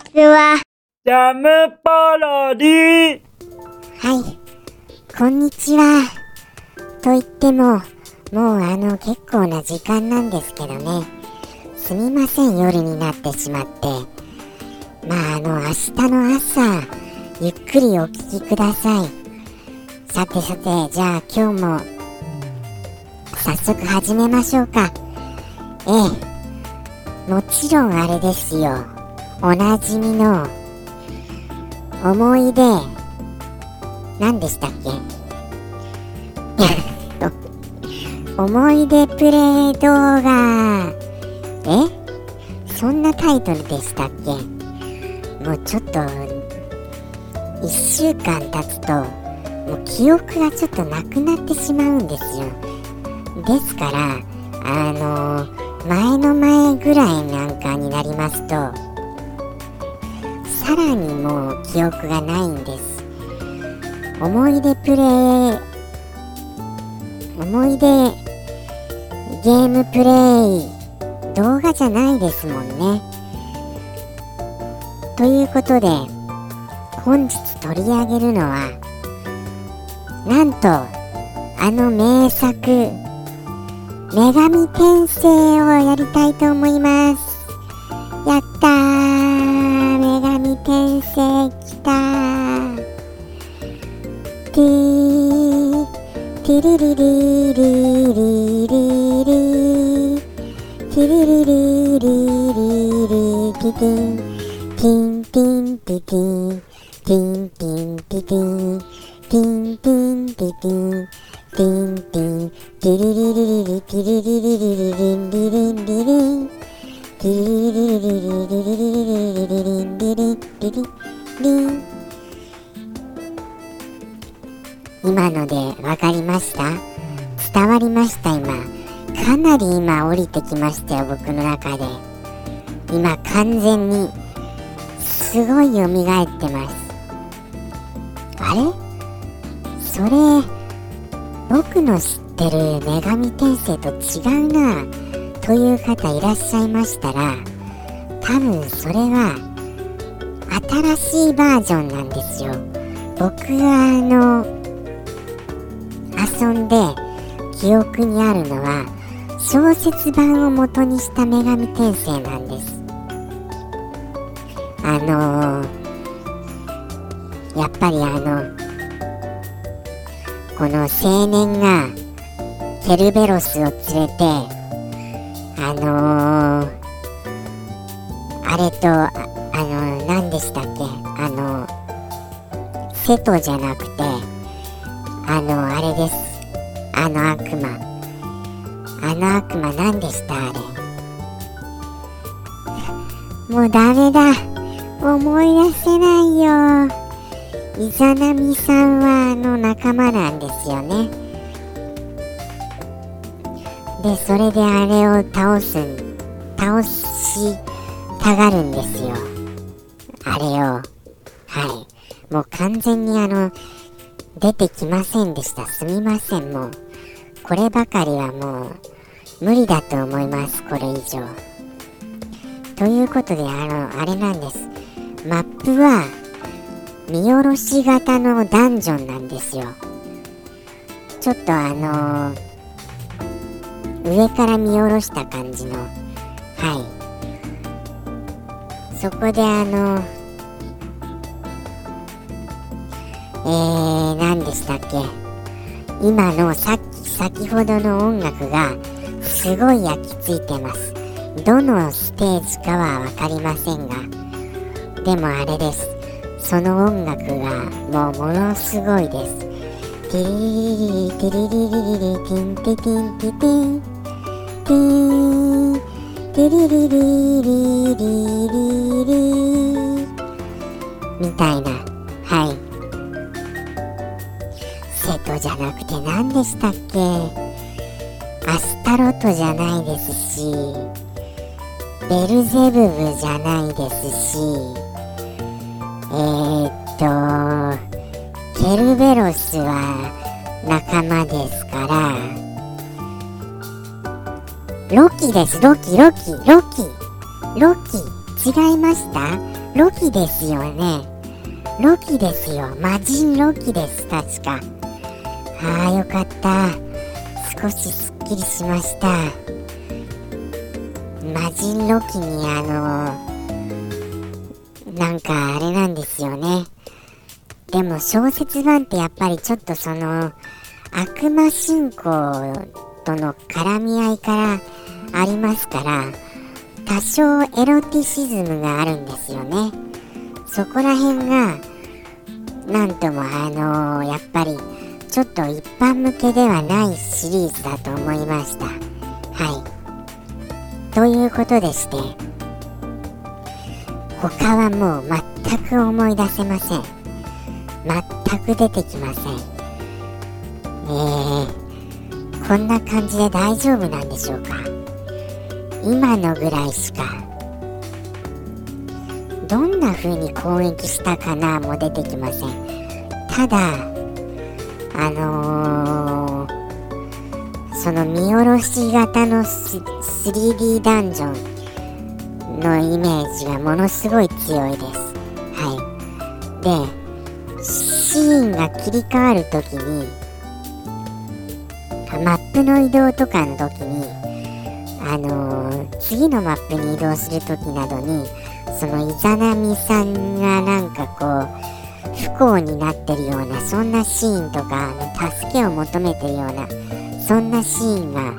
ちは。ジャムパロディはい。こんにちは。と言っても、もうあの結構な時間なんですけどね。すみません、夜になってしまって。まああの、明日の朝、ゆっくりお聞きください。さてさて、じゃあ今日も、早速始めましょうか。ええ。もちろんあれですよ。おなじみの、思い出、何でしたっけ？思い出プレイ動画。え？そんなタイトルでしたっけ？もうちょっと1週間経つともう記憶がちょっとなくなってしまうんですよ。ですからあの前の前ぐらいなんかになりますとさらにもう記憶がないんです。思い出プレイ思い出ゲームプレイ動画じゃないですもんね。ということで本日取り上げるのはなんとあの名作女神転生をやりたいと思います。Ding 今ので分かりました？伝わりました？今。かなり今降りてきましたよ僕の中で。今完全にすごい蘇ってます。あれ？それ僕の知ってる女神転生と違うなという方いらっしゃいましたら多分それは新しいバージョンなんですよ。僕があの遊んで記憶にあるのは小説版を元にした女神転生なんです。あのー、やっぱりあのこの青年がケルベロスを連れてあのー、あれとああの何でしたっけ？あの瀬戸じゃなくてあのあれです。あの悪魔。あの悪魔何でした？あれ。もうダメだ。思い出せないよ。イザナミさんはあの仲間なんですよね。でそれであれを倒す倒したがるんですよ。あれを。はい。もう完全にあの出てきませんでした。すみませんもう。こればかりはもう無理だと思いますこれ以上。ということであのあれなんです。マップは見下ろし型のダンジョンなんですよ。ちょっとあのー上から見下ろした感じの。はい。そこであのえー、何でしたっけ？今のさっ先ほどの音楽がすごい焼き付いてます。どのステージかは分かりませんがでもあれです。その音楽がもうものすごいです。ティリリリリティリリリリリティンティティンティティンティンティリリリリリリリみたいな瀬戸じゃなくて何でしたっけ？アスタロトじゃないですしベルゼブブじゃないですしえー、っとケルベロスは仲間ですからロキですロキロキロキロキ違いました？ロキですよね。ロキですよ。魔人ロキです確か。ああよかった。少しすっきりしました。魔人ロキにあのなんかあれなんですよね。でも小説版ってやっぱりちょっとその悪魔信仰との絡み合いからありますから多少エロティシズムがあるんですよね。そこら辺がなんともあの、やっぱりちょっと一般向けではないシリーズだと思いました。はい。ということでして他はもう全く思い出せません。全く出てきません。えー、こんな感じで大丈夫なんでしょうか。今のぐらいしかどんな風に攻撃したかなも出てきません。ただあのー、その見下ろし型の 3D ダンジョンのイメージがものすごい強いです。はい。でシーンが切り替わるときにマップの移動とかの時にあのー、次のマップに移動する時などにそのイザナミさんがなんかこう不幸になってるようなそんなシーンとかあの助けを求めてるようなそんなシーンが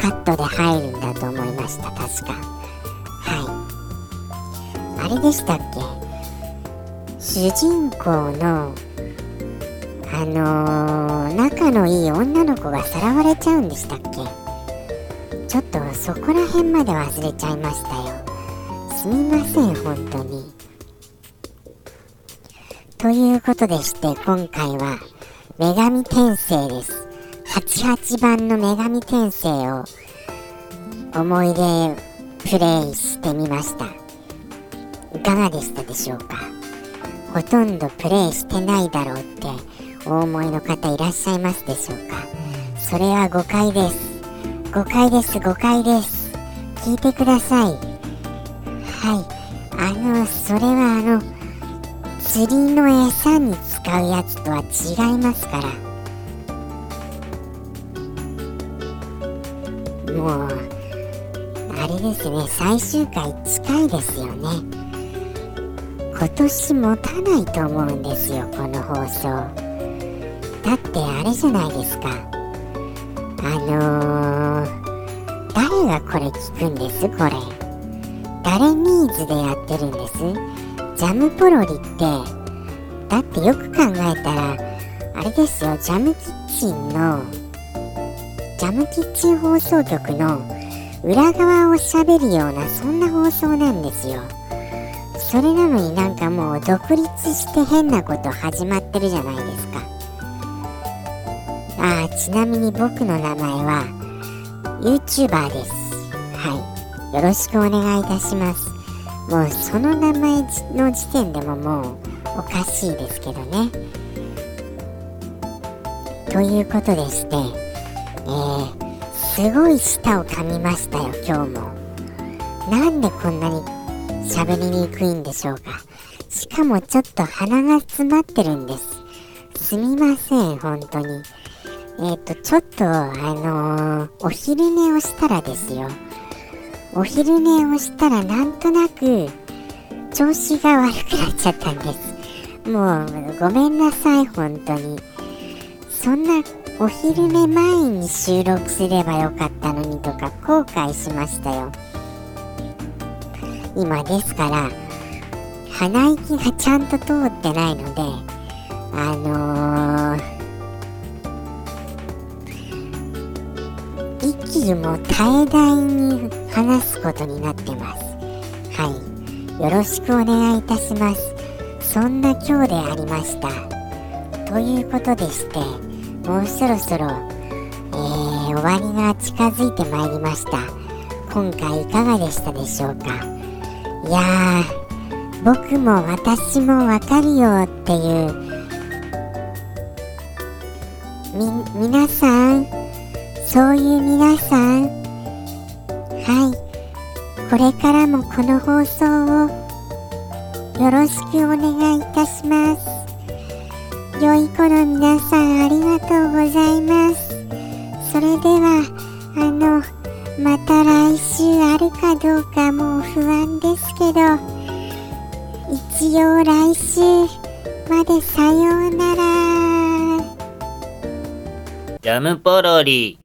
カットで入るんだと思いました確か。はい。あれでしたっけ？主人公のあのー、仲のいい女の子がさらわれちゃうんでしたっけ？ちょっとそこら辺まで忘れちゃいましたよ。すみません本当に。ということでして今回は女神転生です。88番の女神転生を思い出プレイしてみました。いかがでしたでしょうか？ほとんどプレイしてないだろうってお思いの方いらっしゃいますでしょうか？それは誤解です。誤解です。誤解です。聞いてください。はい。あのそれはあの釣りの餌に使うやつとは違いますから。もうあれですね最終回近いですよね。今年持たないと思うんですよこの放送。だってあれじゃないですか。あのー、誰がこれ聞くんです？これ。誰ニーズでやってるんです？ジャムポロリってだってよく考えたらあれですよジャムキッチンのジャムキッチン放送局の裏側をしゃべるようなそんな放送なんですよそれなのになんかもう独立して変なこと始まってるじゃないですかあちなみに僕の名前は YouTuber です。はい。よろしくお願いいたします。もうその名前の時点でももうおかしいですけどね。ということでして、えー、すごい舌を噛みましたよ、今日も。なんでこんなに喋りにくいんでしょうか。しかもちょっと鼻が詰まってるんです。すみません、本当に。えっ、ー、と、ちょっと、あのー、お昼寝をしたらですよ。お昼寝をしたらなんとなく調子が悪くなっちゃったんです。もうごめんなさい、本当に。そんなお昼寝前に収録すればよかったのにとか後悔しましたよ。今ですから、鼻息がちゃんと通ってないので、あのー息も絶え絶えに話すことになってます。はい。よろしくお願いいたします。そんな今日でありました。ということでして、もうそろそろ、えー、終わりが近づいてまいりました。今回いかがでしたでしょうか？いやー、僕も私もわかるよっていう、み、皆さん、そういう皆さん？はいこれからもこの放送をよろしくお願いいたします。良い子の皆さんありがとうございます。それでは、あの、また来週あるかどうかもう不安ですけど、一応来週までさようなら。ジャムポロリ。